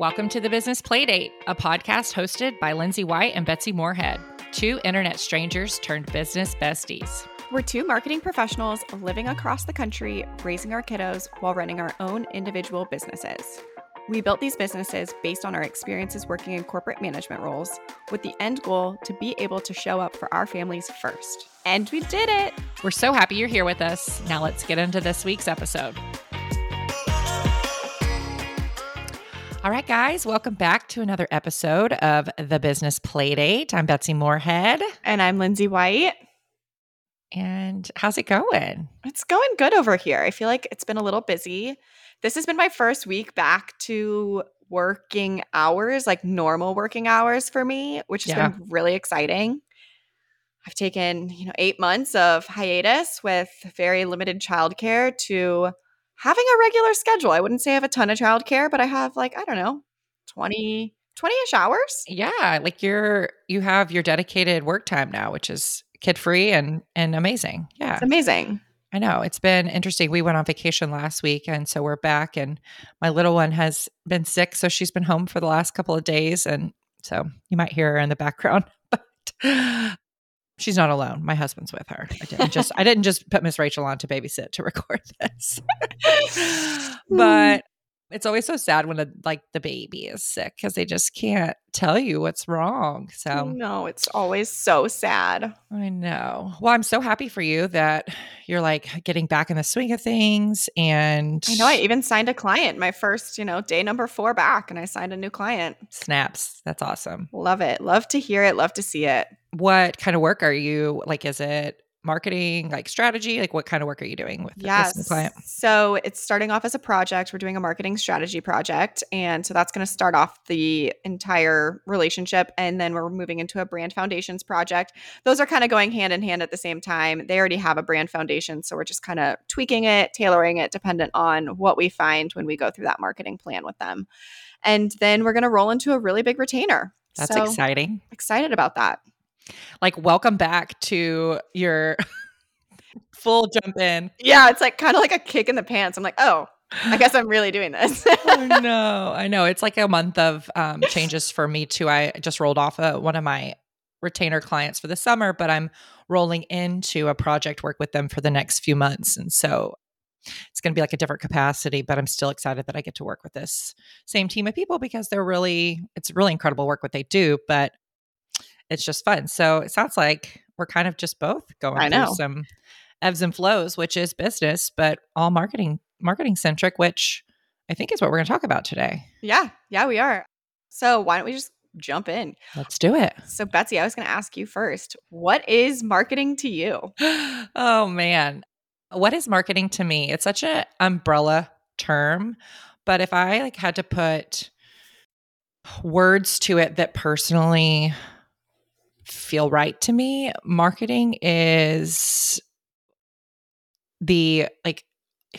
Welcome to the Business Playdate, a podcast hosted by Lindsay White and Betsy Moorehead, two internet strangers turned business besties. We're two marketing professionals living across the country, raising our kiddos while running our own individual businesses. We built these businesses based on our experiences working in corporate management roles, with the end goal to be able to show up for our families first. And we did it! We're so happy you're here with us. Now let's get into this week's episode. All right, guys, welcome back to another episode of the Business Playdate. I'm Betsy Moorehead. And I'm Lindsay White. And how's it going? It's going good over here. I feel like it's been a little busy. This has been my first week back to working hours, like normal working hours for me, which has yeah. been really exciting. I've taken, you know, 8 months of hiatus with very limited childcare to having a regular schedule. I wouldn't say I have a ton of childcare, but I have like, I don't know, 20 20ish hours. Yeah, like you're you have your dedicated work time now, which is kid free and and amazing. Yeah. It's amazing. I know. It's been interesting. We went on vacation last week and so we're back and my little one has been sick, so she's been home for the last couple of days and so you might hear her in the background. But she's not alone. My husband's with her. I didn't just I didn't just put Miss Rachel on to babysit to record this. but it's always so sad when a, like the baby is sick because they just can't tell you what's wrong. So no, it's always so sad. I know. Well, I'm so happy for you that you're like getting back in the swing of things. And I know I even signed a client my first, you know, day number four back, and I signed a new client. Snaps. That's awesome. Love it. Love to hear it. Love to see it. What kind of work are you like? Is it marketing like strategy? Like what kind of work are you doing with yes. this client? So it's starting off as a project. We're doing a marketing strategy project and so that's going to start off the entire relationship and then we're moving into a brand foundations project. Those are kind of going hand in hand at the same time. They already have a brand foundation so we're just kind of tweaking it tailoring it dependent on what we find when we go through that marketing plan with them. And then we're going to roll into a really big retainer. That's so, exciting. excited about that like welcome back to your full jump in. Yeah, it's like kind of like a kick in the pants. I'm like, oh, I guess I'm really doing this. oh no, I know it's like a month of um, changes for me too. I just rolled off a, one of my retainer clients for the summer, but I'm rolling into a project work with them for the next few months, and so it's going to be like a different capacity. But I'm still excited that I get to work with this same team of people because they're really it's really incredible work what they do. But it's just fun. So it sounds like we're kind of just both going through some ebbs and flows, which is business, but all marketing marketing centric, which I think is what we're going to talk about today. Yeah, yeah, we are. So why don't we just jump in? Let's do it. So Betsy, I was going to ask you first. What is marketing to you? oh man, what is marketing to me? It's such an umbrella term, but if I like had to put words to it that personally feel right to me. Marketing is the like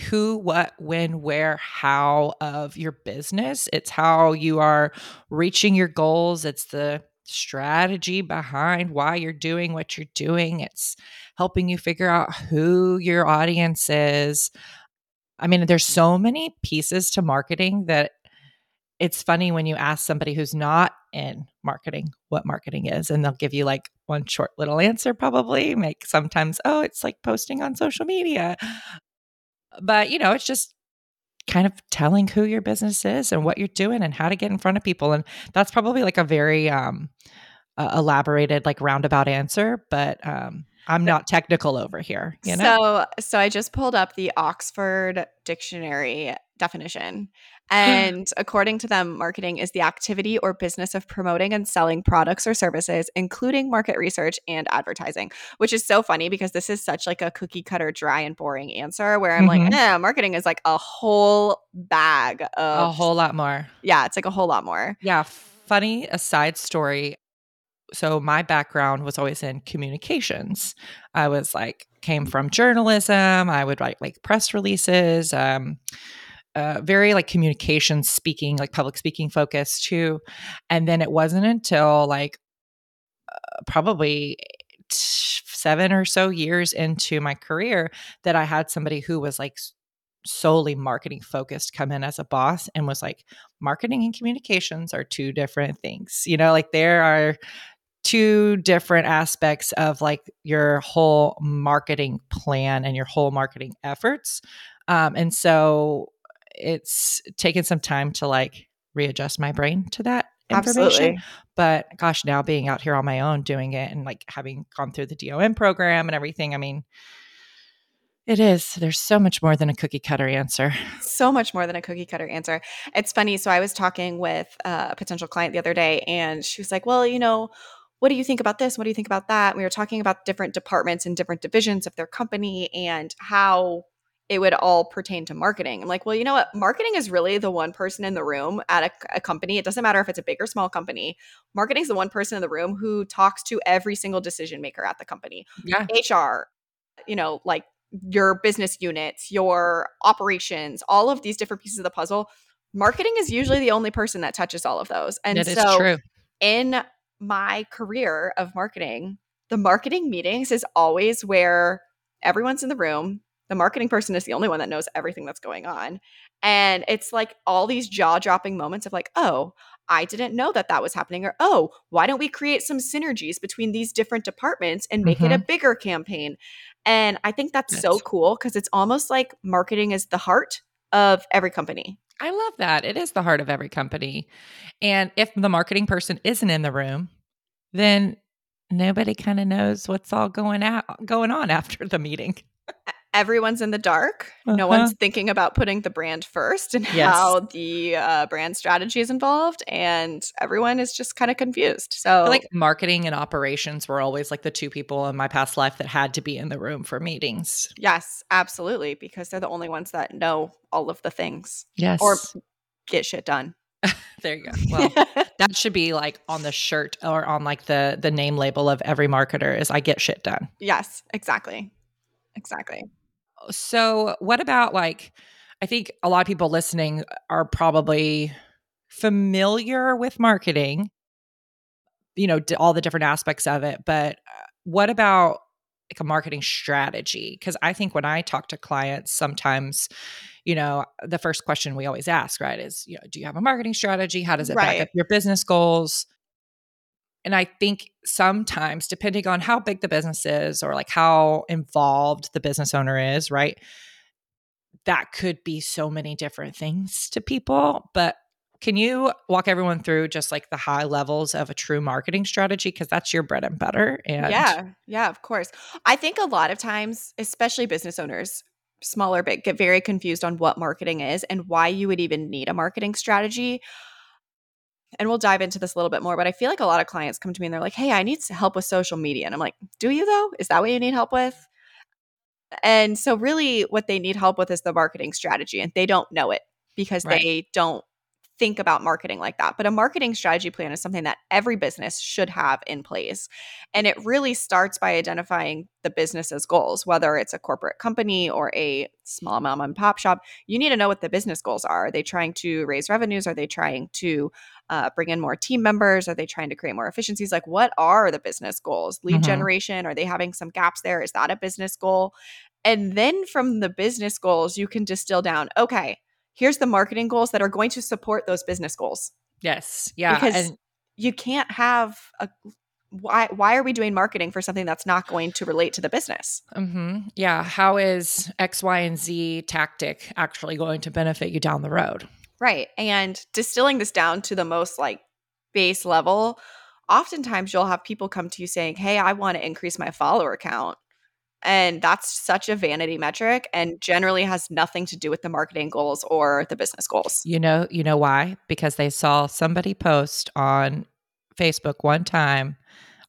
who, what, when, where, how of your business. It's how you are reaching your goals. It's the strategy behind why you're doing what you're doing. It's helping you figure out who your audience is. I mean, there's so many pieces to marketing that it's funny when you ask somebody who's not in marketing what marketing is and they'll give you like one short little answer probably make sometimes oh it's like posting on social media but you know it's just kind of telling who your business is and what you're doing and how to get in front of people and that's probably like a very um uh, elaborated like roundabout answer but um I'm not technical over here, you know. So, so I just pulled up the Oxford Dictionary definition, and according to them, marketing is the activity or business of promoting and selling products or services, including market research and advertising, which is so funny because this is such like a cookie cutter, dry and boring answer where I'm mm-hmm. like, eh, marketing is like a whole bag of a whole lot more. Yeah, it's like a whole lot more. Yeah. Funny aside story. So my background was always in communications. I was like came from journalism. I would write like press releases. Um, uh, very like communication speaking, like public speaking focus too. And then it wasn't until like uh, probably seven or so years into my career that I had somebody who was like solely marketing focused come in as a boss and was like marketing and communications are two different things you know like there are two different aspects of like your whole marketing plan and your whole marketing efforts um, and so it's taken some time to like readjust my brain to that information. Absolutely. But gosh, now being out here on my own doing it and like having gone through the DOM program and everything, I mean, it is. There's so much more than a cookie cutter answer. So much more than a cookie cutter answer. It's funny. So I was talking with uh, a potential client the other day, and she was like, Well, you know, what do you think about this? What do you think about that? And we were talking about different departments and different divisions of their company and how it would all pertain to marketing. I'm like, well, you know what? Marketing is really the one person in the room at a, a, company. It doesn't matter if it's a big or small company. Marketing is the one person in the room who talks to every single decision maker at the company. Yeah. HR, you know, like your business units, your operations, all of these different pieces of the puzzle. Marketing is usually the only person that touches all of those. And that so true. in my career of marketing, the marketing meetings is always where everyone's in the room the marketing person is the only one that knows everything that's going on. And it's like all these jaw dropping moments of like, oh, I didn't know that that was happening. Or, oh, why don't we create some synergies between these different departments and make mm-hmm. it a mm-hmm. bigger campaign? And I think that's yes. so cool because it's almost like marketing is the heart of every company. I love that. It is the heart of every company. And if the marketing person isn't in the room, then nobody kind of knows what's all going out going on after the meeting everyone's in the dark. Uh-huh. No one's thinking about putting the brand first and yes. how the uh, brand strategy is involved, and everyone is just kind of confused. So, like marketing and operations were always like the two people in my past life that had to be in the room for meetings. Yes, absolutely, because they're the only ones that know all of the things. Yes, or get shit done. there you go. Well, that should be like on the shirt or on like the the name label of every marketer is I get shit done. Yes, exactly. Exactly so what about like I think a lot of people listening are probably familiar with marketing, you know, all the different aspects of it, but uh, what about like a marketing strategy? Because I think when I talk to clients, sometimes, you know, the first question we always ask, right, is, you know, do you have a marketing strategy? How does it right. back up your business goals? And I think sometimes, depending on how big the business is or like how involved the business owner is, right? That could be so many different things to people. But can you walk everyone through just like the high levels of a true marketing strategy? Because that's your bread and butter. And yeah, yeah, of course. I think a lot of times, especially business owners, small or big, get very confused on what marketing is and why you would even need a marketing strategy and we'll dive into this a little bit more, but I feel like a lot of clients come to me and they're like, Hey, I need help with social media. And I'm like, Do you though? Is that what you need help with? And so, really, what they need help with is the marketing strategy, and they don't know it because right. they don't think about marketing like that. But a marketing strategy plan is something that every business should have in place. And it really starts by identifying the business's goals, whether it's a corporate company or a small mom and pop shop. You need to know what the business goals are. Are they trying to raise revenues? Are they trying to uh, bring in more team members? Are they trying to create more efficiencies? Like, what are the business goals? Lead mm-hmm. generation? Are they having some gaps there? Is that a business goal? And then from the business goals, you can distill down, okay, here's the marketing goals that are going to support those business goals. Yes. Yeah. Because and- you can't have a why why are we doing marketing for something that's not going to relate to the business mm-hmm. yeah how is x y and z tactic actually going to benefit you down the road right and distilling this down to the most like base level oftentimes you'll have people come to you saying hey i want to increase my follower count and that's such a vanity metric and generally has nothing to do with the marketing goals or the business goals. You know, you know why? Because they saw somebody post on Facebook one time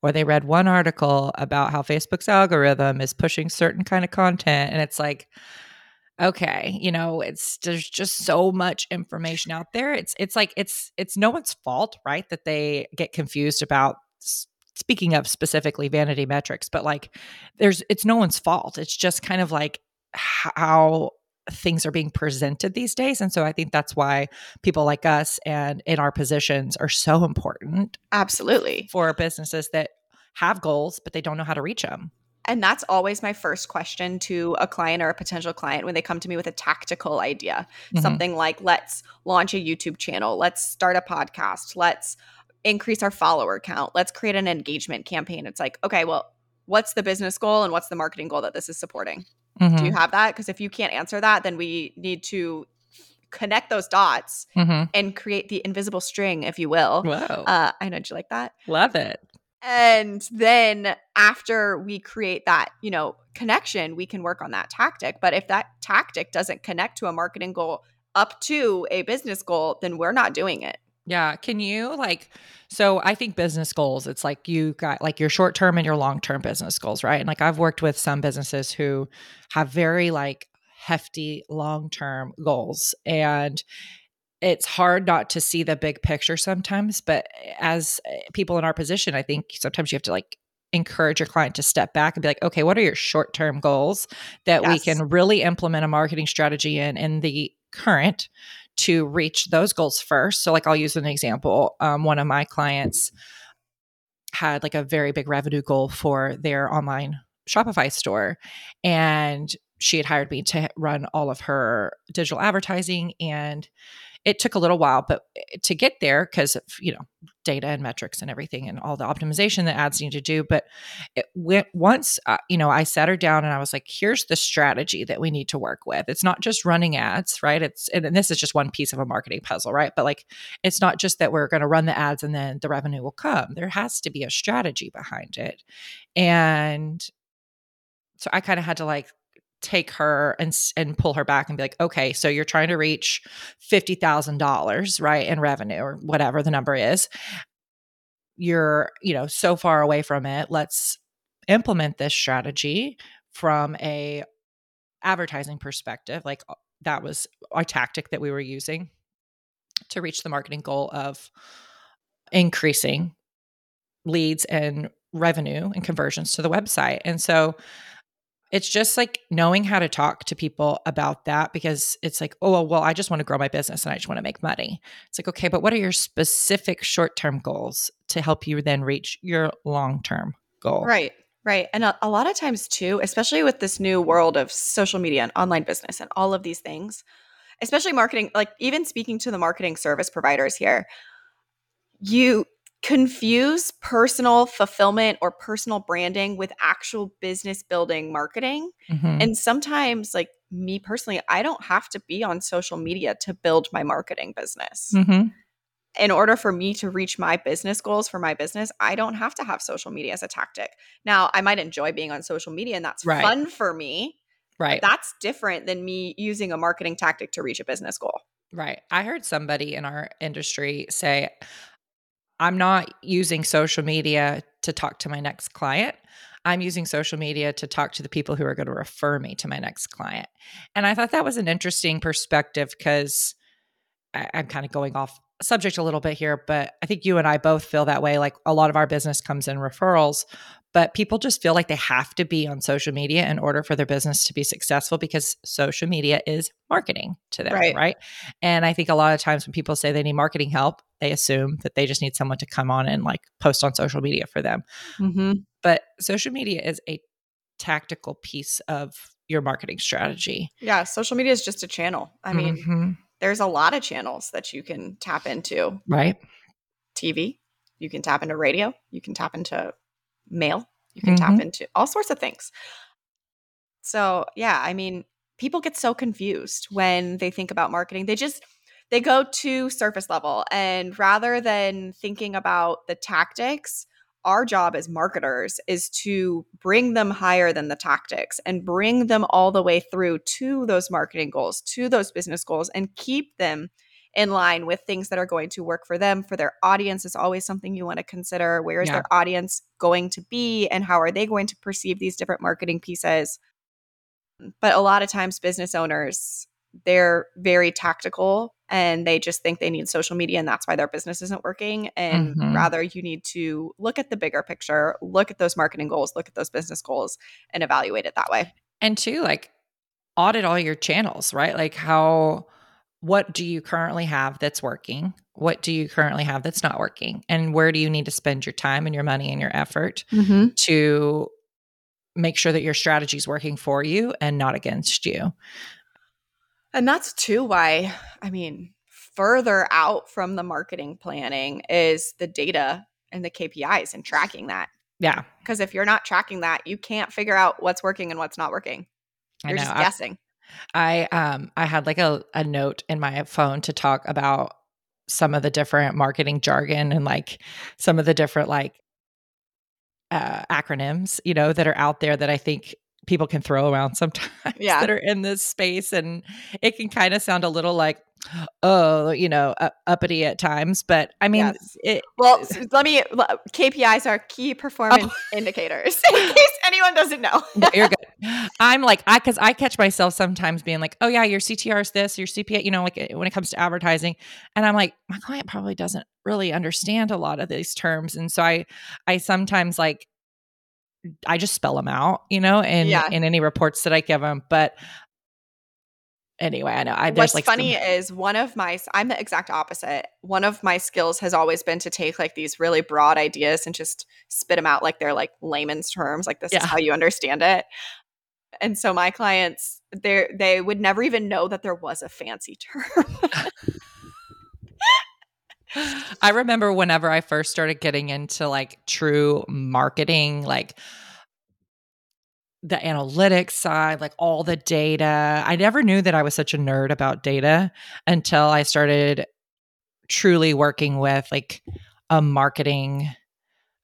or they read one article about how Facebook's algorithm is pushing certain kind of content and it's like okay, you know, it's there's just so much information out there. It's it's like it's it's no one's fault, right? That they get confused about speaking of specifically vanity metrics, but like there's it's no one's fault. It's just kind of like how things are being presented these days. And so I think that's why people like us and in our positions are so important. Absolutely. For businesses that have goals, but they don't know how to reach them. And that's always my first question to a client or a potential client when they come to me with a tactical idea. Mm-hmm. Something like, let's launch a YouTube channel, let's start a podcast, let's increase our follower count, let's create an engagement campaign. It's like, okay, well, what's the business goal and what's the marketing goal that this is supporting? Mm-hmm. Do you mm-hmm. have that? Because if you can't answer that, then we need to connect those dots mm-hmm. and create the invisible string, if you will. Wow. Uh, I know. Did you like that? Love it. And then after we create that, you know, connection, we can work on that tactic. But if that tactic doesn't connect to a marketing goal up to a business goal, then we're not doing it. Yeah. Can you like, so I think business goals, it's like you got like your short term and your long term business goals, right? And like I've worked with some businesses who have very like hefty long term goals. And it's hard not to see the big picture sometimes but as eh, people in our position i think sometimes you have to like encourage your client to step back and be like okay what are your short-term goals that yes. we can really implement a marketing strategy in in the current to reach those goals first so like i'll use an example um, one of my clients had like a very big revenue goal for their online shopify store and she had hired me to run all of her digital advertising and it took a little while, but eh, to get there because of you know data and metrics and everything and all the optimization that ads need to do. But it went once uh, you know I sat her down and I was like, here's the strategy that we need to work with. It's not just running ads, right? It's and this is just one piece of a marketing puzzle, right? But like it's not just that we're going to run the ads and then the revenue will come. There has to be a strategy behind it, and so I kind of had to like take her and and pull her back and be like, okay, so you're trying to reach fifty thousand dollars, right, in revenue or whatever the number is. You're, you know, so far away from it. Let's implement this strategy from a advertising perspective. Like uh, that was a tactic that we were using to reach the marketing goal of increasing leads and revenue and conversions to the website. And so it's just like knowing how to talk to people about that because it's like, oh, well, I just want to grow my business and I just want to make money. It's like, okay, but what are your specific short term goals to help you then reach your long term goal? Right. Right. And a, a, lot of times, too, especially with this new world of social media and online business and all of these things, especially marketing, like even speaking to the marketing service providers here, you confuse personal fulfillment or personal branding with actual business building marketing. Mm-hmm. And sometimes, like me personally, I don't have to be on social media to build my marketing business. Mm-hmm. In order for me to reach my business goals for my business, I don't have to have social media as a tactic. Now, I might enjoy being on social media and that's right. fun for me. Right. That's different than me using a marketing tactic to reach a business goal. Right. I heard somebody in our industry say, I'm not using social media to talk to my next client. I'm using social media to talk to the people who are going to refer me to my next client. And I thought that was an interesting perspective because I'm kind of going off subject a little bit here, but I think you and I both feel that way. Like a lot of our business comes in referrals, but people just feel like they have to be on social media in order for their business to be successful because social media is marketing to them, right? right? And I think a lot of times when people say they need marketing help, they assume that they just need someone to come on and like post on social media for them. Mm-hmm. But social media is a tactical piece of your marketing strategy. Yeah, social media is just a channel. I mean, mm-hmm. there's a lot of channels that you can tap into. Right. TV, you can tap into radio, you can tap into mail. You can mm-hmm. tap into all sorts of things. So, yeah, I mean, people get so confused when they think about marketing. They just they go to surface level and rather than thinking about the tactics, our job as marketers is to bring them higher than the tactics and bring them all the way through to those marketing goals, to those business goals and keep them in line with things that are going to work for them for their audience is always something you want to consider where is yeah. their audience going to be and how are they going to perceive these different marketing pieces but a lot of times business owners they're very tactical and they just think they need social media and that's why their business isn't working and mm-hmm. rather you need to look at the bigger picture look at those marketing goals look at those business goals and evaluate it that way and two like audit all your channels right like how what do you currently have that's working? What do you currently have that's not working? And where do you need to spend your time and your money and your effort mm-hmm. to make sure that your strategy is working for you and not against you. And that's too why, I mean, further out from the marketing planning is the data and the KPIs and tracking that. Yeah. Because if you're not tracking that, you can't figure out what's working and what's not working. You're just guessing. I, um I had like a, a note in my phone to talk about some of the different marketing jargon and like some of the different like uh, acronyms, you know, that are out there that I think people can throw around sometimes yeah. that are in this space and it can kind of sound a little like oh you know uh, uppity at times but i mean yes. it, well so let me kpis are key performance oh. indicators in case anyone doesn't know you're good i'm like i because i catch myself sometimes being like oh yeah your ctr is this your cpa you know like when it comes to advertising and i'm like my client probably doesn't really understand a lot of these terms and so i i sometimes like I just spell them out, you know, in yeah. in any reports that I give them. But anyway, I know. I, What's like funny some- is one of my I'm the exact opposite. One of my skills has always been to take like these really broad ideas and just spit them out like they're like layman's terms, like this yeah. is how you understand it. And so my clients, they they would never even know that there was a fancy term. I remember whenever I first started getting into like true marketing, like the analytics side, like all the data. I never knew that I was such a nerd about data until I started truly working with like a marketing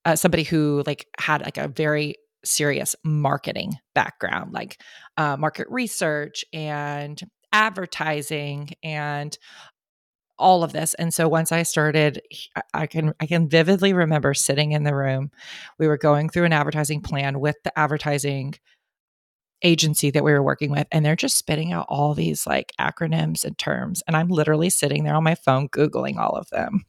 uh, somebody who like had like a very serious marketing background like uh, market research and advertising and all of this and so once i started i can i can vividly remember sitting in the room we were going through an advertising plan with the advertising agency that we were working with and they're just spitting out all these like acronyms and terms and i'm literally sitting there on my phone googling all of them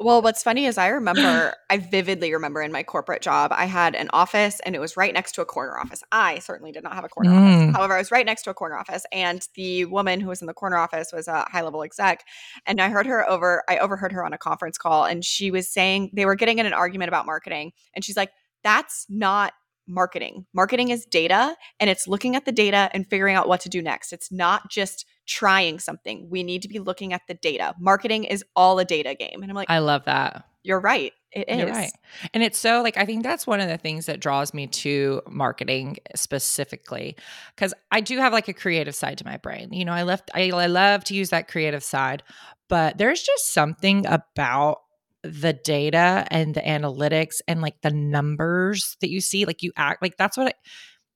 well, what's funny is I remember, I vividly remember in my corporate job, I had an office and it was right next to a corner office. I certainly did not have a corner mm. office. However, I was right next to a corner office and the woman who was in the corner office was a high level exec. And I heard her over, I overheard her on a conference call and she was saying they were getting in an argument about marketing. And she's like, that's not marketing. Marketing is data and it's looking at the data and figuring out what to do next. It's not just trying something. We need to be looking at the data. Marketing is all a data game. And I'm like, I love that. You're right. It is. You're right. And it's so like I think that's one of the things that draws me to marketing specifically cuz I do have like a creative side to my brain. You know, I left I, I love to use that creative side, but there's just something about the data and the analytics and like the numbers that you see like you act like that's what I,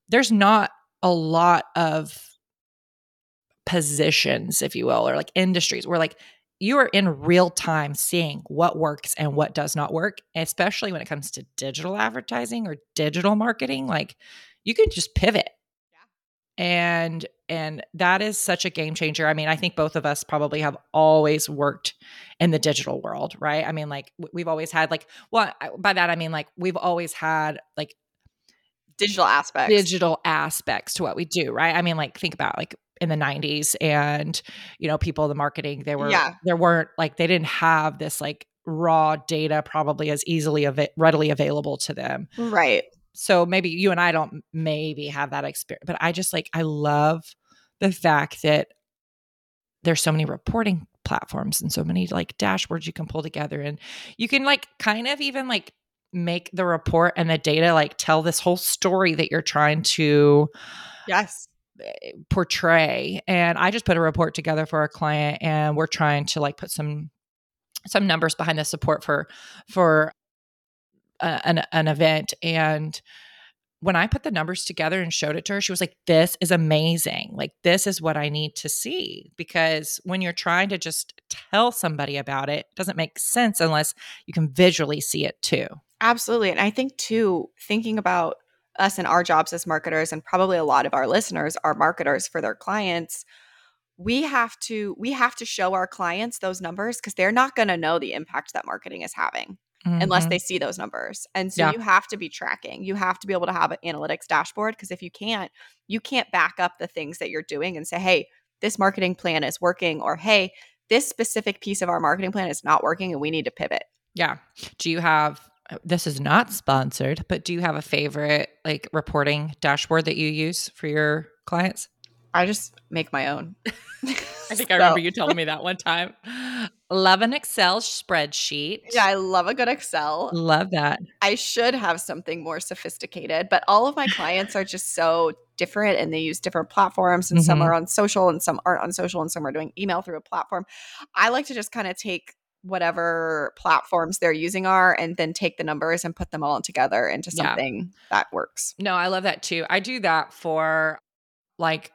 there's not a lot of positions if you will or like industries where like you are in real time seeing what works and what does not work especially when it comes to digital advertising or digital marketing like you can just pivot. And and that is such a game changer. I mean i think both of us probably have always worked in the digital world right? I mean like we've always had like well by that i mean like we've always had like digital aspects. digital aspects to what we do right? I mean like think about like in the 90s and you know people in the marketing they were yeah. there weren't like they didn't have this like raw data probably as easily av- readily available to them. Right. So maybe you and I don't maybe have that experience, but I just like, I love the fact that there's so many reporting platforms and so many like dashboards you can pull together and you can like kind of even like make the report and the data like tell this whole story that you're trying to yes Eh, portray and i just put a report together for a client and we're trying to like put some some numbers behind the support for for an, an event and when I put the numbers together and showed it to her, she was like, This is amazing. Like, this is what I need to see. Because when you're trying to just tell somebody about it, it doesn't make sense unless you can visually see it too. Absolutely. And I think, too, thinking about us and our jobs as marketers, and probably a lot of our listeners are marketers for their clients we have to we have to show our clients those numbers because they're not going to know the impact that marketing is having mm-hmm. unless they see those numbers. And so yeah. you have to be tracking. You have to be able to have an analytics dashboard because if you can't, you can't back up the things that you're doing and say, "Hey, this marketing plan is working," or "Hey, this specific piece of our marketing plan is not working and we need to pivot." Yeah. Do you have this is not sponsored, but do you have a favorite like reporting dashboard that you use for your clients? I just make my own. I think so. I remember you telling me that one time. Love an Excel spreadsheet. Yeah, I love a good Excel. Love that. I should have something more sophisticated, but all of my clients are just so different and they use different platforms and mm-hmm. some are on social and some aren't on social and some are doing email through a platform. I like to just kind of take whatever platforms they're using are and then take the numbers and put them all together into something yeah. that works. No, I love that too. I do that for like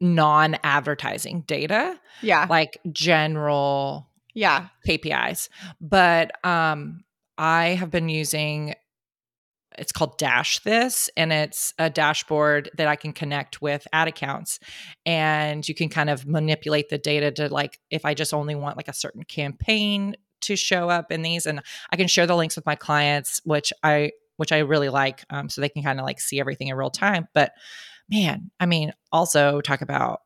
non advertising data. Yeah. Like general yeah KPIs. But um I have been using it's called DashThis, and it's a dashboard that I can connect with ad accounts. And you can kind of manipulate the data to like, if I just only want like a certain campaign to show up in these, and I can share the links with my clients, which I which I really like, um, so they can kind of like see everything in real time. But man, I mean, also talk about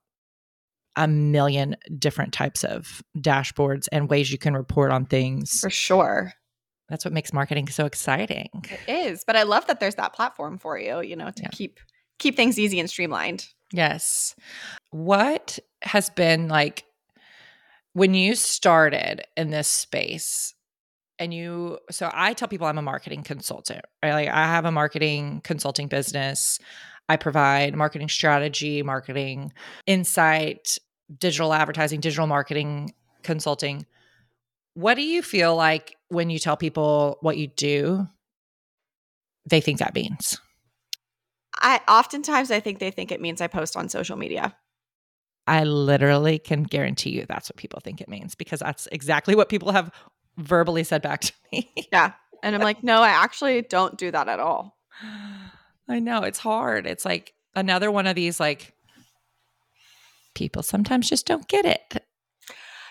a million different types of dashboards and ways you can report on things. For sure. That's what makes marketing so exciting. It is, but I love that there's that platform for you, you know, to yeah. keep keep things easy and streamlined. Yes. What has been like when you started in this space and you so I tell people I'm a marketing consultant, right? Like I have a marketing consulting business. I provide marketing strategy, marketing insight, digital advertising, digital marketing consulting. What do you feel like when you tell people what you do, they think that means? I oftentimes I think they think it means I post on social media. I literally can guarantee you that's what people think it means because that's exactly what people have verbally said back to me. yeah. And I'm like, no, I actually don't do that at all. I know it's hard. It's like another one of these like people sometimes just don't get it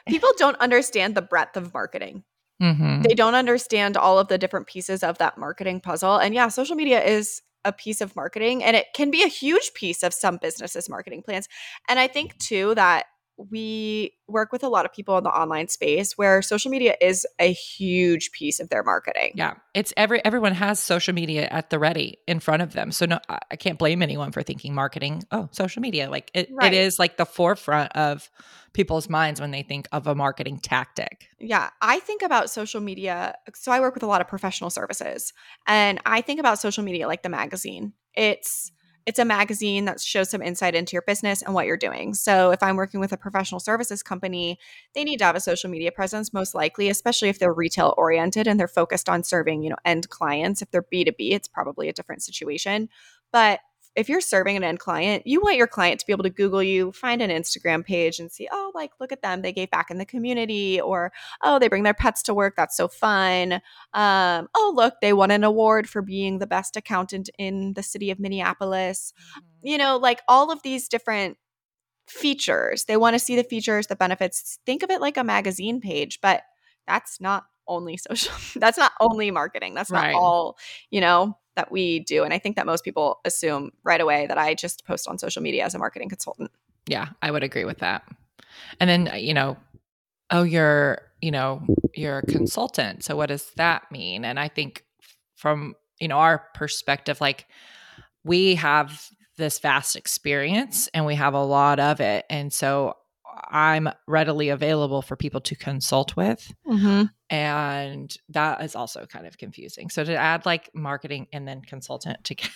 people don't understand the breadth of marketing. Mm-hmm. They don't understand all of the different pieces of that marketing puzzle. And yeah, social media is a piece of marketing and it can be a huge piece of some businesses' marketing plans. And I think too that we work with a lot of people in the online space where social media is a huge piece of their marketing. Yeah. It's every everyone has social media at the ready in front of them. So no I can't blame anyone for thinking marketing, oh, social media. Like it, right. it is like the forefront of people's minds when they think of a marketing tactic. Yeah, I think about social media. So I work with a lot of professional services and I think about social media like the magazine. It's it's a magazine that shows some insight into your business and what you're doing. So if I'm working with a professional services company, they need to have a social media presence most likely, especially if they're retail oriented and they're focused on serving, you know, end clients. If they're B2B, it's probably a different situation. But if you're serving an end client, you want your client to be able to Google you, find an Instagram page and see, oh, like, look at them. They gave back in the community, or, oh, they bring their pets to work. That's so fun. Um, oh, look, they won an award for being the best accountant in the city of Minneapolis. Mm-hmm. You know, like all of these different features. They want to see the features, the benefits. Think of it like a magazine page, but that's not only social. that's not only marketing. That's not right. all, you know that we do. And I think that most people assume right away that I just post on social media as a marketing consultant. Yeah, I would agree with that. And then, uh, you know, oh, you're, you know, you're a consultant. So what does that mean? And I think from, you know, our perspective, like we have this vast experience and we have a lot of it. And so I'm readily available for people to consult with. Mm-hmm. And that is also kind of confusing. So to add like marketing and then consultant together,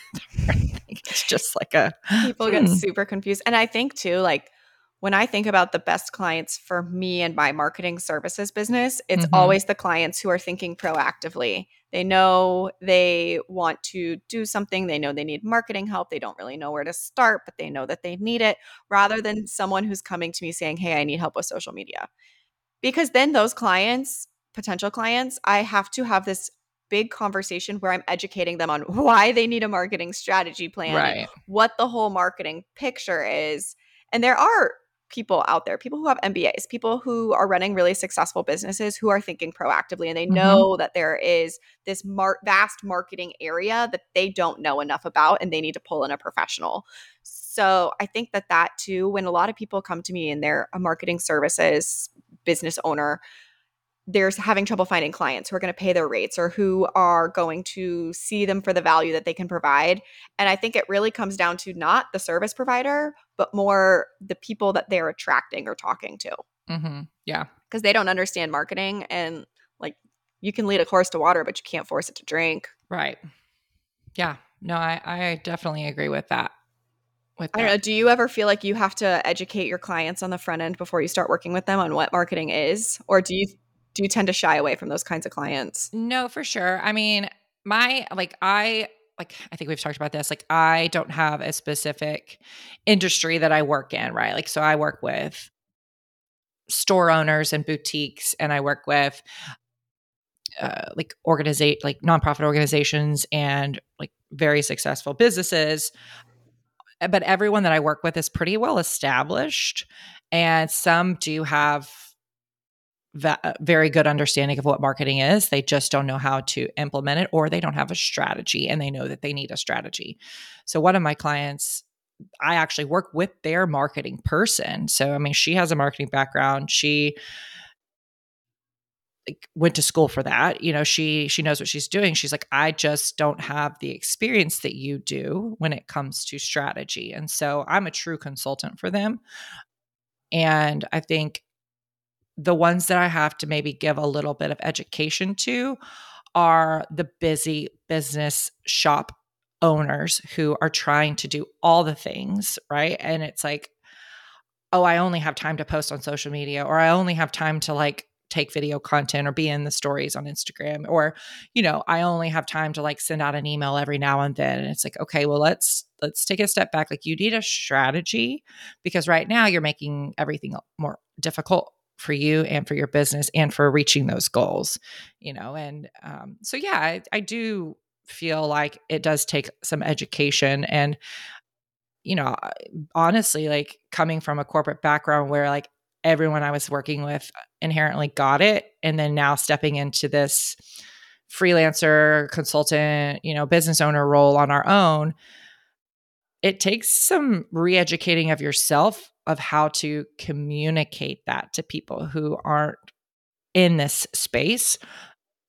it's just like a people get hmm. super confused. And I think too, like when I think about the best clients for me and my marketing services business, it's mm-hmm. always the clients who are thinking proactively. They know they want to do something, they know they need marketing help, they don't really know where to start, but they know that they need it, rather than someone who's coming to me saying, Hey, I need help with social media. Because then those clients, potential clients, I have to have this big conversation where I'm educating them on why they need a marketing strategy plan, right. what the whole marketing picture is. And there are people out there, people who have MBAs, people who are running really successful businesses who are thinking proactively and they mm-hmm. know that there is this mar- vast marketing area that they don't know enough about and they need to pull in a professional. So I think that that too, when a lot of people come to me and they're a marketing services business owner, they're having trouble finding clients who are going to pay their rates or who are going to see them for the value that they can provide. And I think it really comes down to not the service provider, but more the people that they're attracting or talking to. Mm-hmm. Yeah. Because they don't understand marketing and like you can lead a horse to water, but you can't force it to drink. Right. Yeah. No, I, I definitely agree with that. With I don't know. Do you ever feel like you have to educate your clients on the front end before you start working with them on what marketing is? Or do you do you tend to shy away from those kinds of clients? No, for sure. I mean, my like I like I think we've talked about this. Like I don't have a specific industry that I work in, right? Like so I work with store owners and boutiques and I work with uh, like organizate like nonprofit organizations and like very successful businesses but everyone that I work with is pretty well established and some do have va- uh, very good understanding of what marketing is. They just don't know how to implement it or they don't have a strategy and they know that they need a strategy. So, one of my clients, I actually work with their marketing person. So, I mean, she has a marketing background. She went to school for that you know she she knows what she's doing she's like i just don't have the experience that you do when it comes to strategy and so i'm a true consultant for them and i think the ones that I have to maybe give a little bit of education to are the busy business shop owners who are trying to do all the things, right? And it's like, oh, I only have time to post on social media, or I only have time to like take video content or be in the stories on Instagram, or, you know, I only have time to like send out an email every now and then. And it's like, okay, well, let's let's take a step back. Like you need a strategy because right now you're making everything more difficult for you and for your business and for reaching those goals you know and um, so yeah I, I do feel like it does take some education and you know honestly like coming from a corporate background where like everyone i was working with inherently got it and then now stepping into this freelancer consultant you know business owner role on our own it takes some re-educating of yourself of how to communicate that to people who aren't in this space,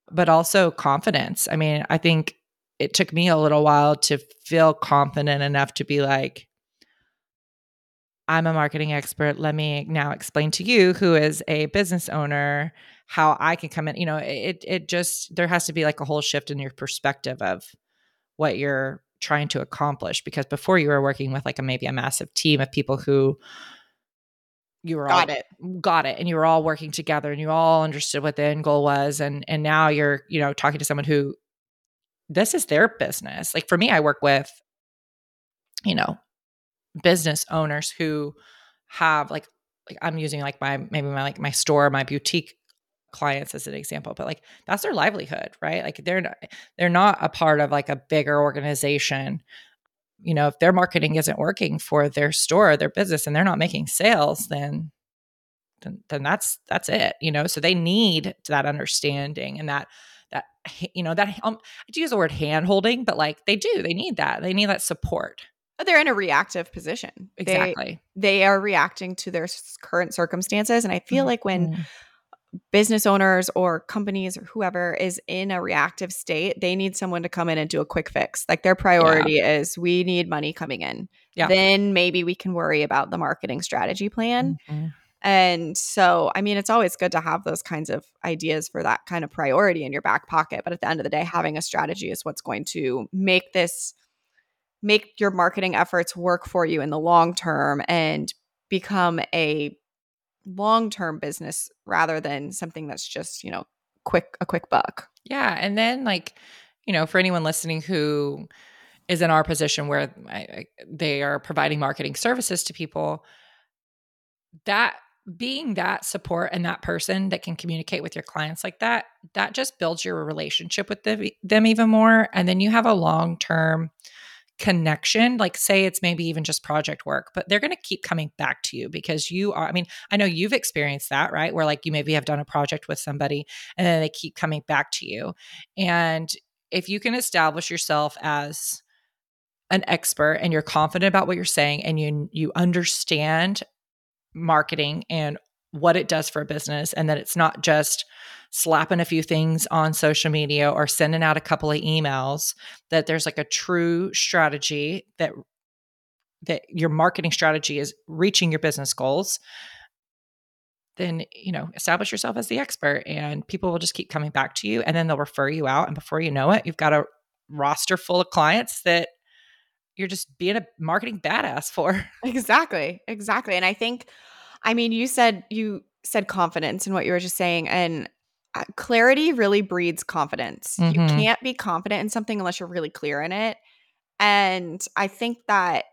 but also confidence. I mean, I think it took me a little while to feel confident enough to be like, I'm a marketing expert. Let me now explain to you, who is a business owner, how I can come in. You know, it it just there has to be like a whole shift in your perspective of what you're trying to accomplish because before you were working with like a maybe a massive team of people who you were got all, it. got it and you were all working together and you all understood what the end goal was and and now you're you know talking to someone who this is their business. Like for me i work with you know business owners who have like like i'm using like my maybe my like my store my boutique clients as an example but like that's their livelihood right? Like they're not, they're not a part of like a bigger organization. You know if their marketing isn't working for their store their business and they're not making sales then then, then that's that's it you know? So they need that understanding and that that you know that um, i do use the word hand holding but like they do they need that they need that support. They're in a reactive position. Exactly. they, they are reacting to their current circumstances and i feel mm-hmm. like when mm-hmm business owners or companies or whoever is in a reactive state, they need someone to come in and do a quick fix. Like their priority yeah. is we need money coming in. Yeah. Then maybe we can worry about the marketing strategy plan. Mm-hmm. And so, I mean, it's always good to have those kinds of ideas for that kind of priority in your back pocket. But at the end of the day, having a strategy is what's going to make this, make your marketing efforts work for you in the long term and become a long-term business rather than something that's just, you know, quick a quick buck. Yeah, and then like, you know, for anyone listening who is in our position where I, they are providing marketing services to people, that being that support and that person that can communicate with your clients like that, that just builds your relationship with them, them even more. And then you have a long term connection like say it's maybe even just project work but they're going to keep coming back to you because you are i mean i know you've experienced that right? Where like you maybe have done a project with somebody and then they keep coming back to you. And if you can establish yourself as an expert and you're confident about what you're saying and you you understand marketing and what it does for a business and that it's not just slapping a few things on social media or sending out a couple of emails that there's like a true strategy that that your marketing strategy is reaching your business goals then you know establish yourself as the expert and people will just keep coming back to you and then they'll refer you out and before you know it you've got a roster full of clients that you're just being a marketing badass for. Exactly exactly and i think i mean you said you said confidence in what you were just saying and clarity really breeds confidence mm-hmm. you can't be confident in something unless you're really clear in it and i think that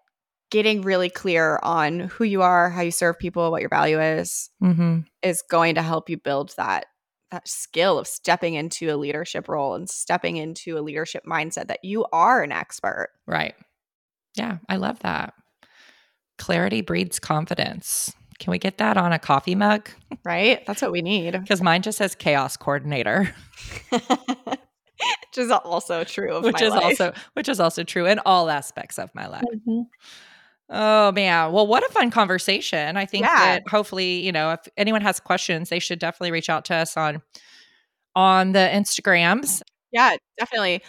getting really clear on who you are, how you serve people, what your value is, mm-hmm. is going to help you build that that skill of stepping into a leadership role and stepping into a leadership mindset that you are an expert. Right. Yeah, I love that. Clarity breeds confidence. Can we get that on a coffee mug? Right? That's what we need. Because mine just says chaos coordinator. which is also true which is life. also which is also true in all aspects of my life. Mm-hmm. Oh man. Well, what a fun conversation. I think yeah. that hopefully, you know, if anyone has questions, they should definitely reach out to us on on the Instagrams. Yeah, definitely.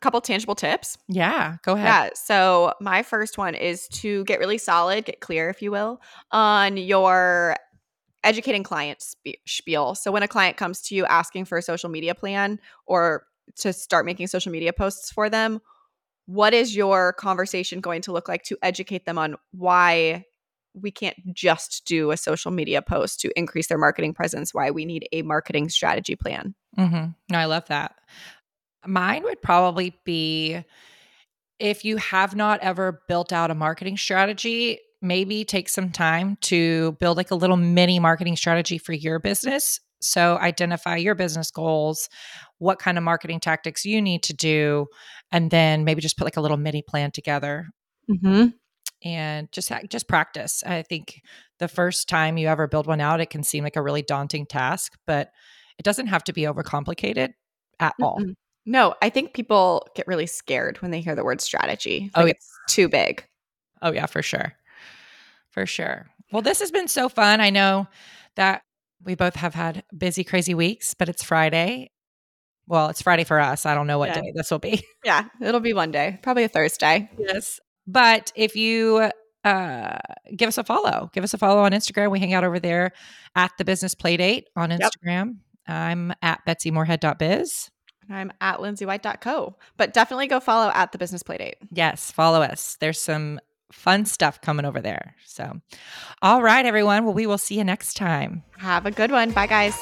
Couple tangible tips. Yeah, go ahead. Yeah. So my first one is to get really solid, get clear, if you will, on your educating client spiel. So when a client comes to you asking for a social media plan or to start making social media posts for them, what is your conversation going to look like to educate them on why we can't just do a social media post to increase their marketing presence why we need a marketing strategy plan mm-hmm. no i love that mine would probably be if you have not ever built out a marketing strategy maybe take some time to build like a little mini marketing strategy for your business. So identify your business goals what kind of marketing tactics you need to do and then maybe just put like a little mini plan together. Mm-hmm. and just just practice. I think the first time you ever build one out it can seem like a really daunting task but it doesn't have to be overcomplicated at mm all no i think people get really scared when they hear the word strategy oh, like oh it's too big oh yeah for sure for sure well this has been so fun i know that we both have had busy crazy weeks but it's friday well, it's Friday for us. I don't know what yeah. day this will be. Yeah, it'll be one day, probably a Thursday. Yes. But if you uh, give us a follow, give us a follow on Instagram. We hang out over there at the Business Playdate on Instagram. Yep. I'm at BetsyMoorehead.biz. I'm at LindsayWhite.co. But definitely go follow at the Business Playdate. Yes, follow us. There's some fun stuff coming over there. So, all right, everyone. Well, we will see you next time. Have a good one. Bye, guys.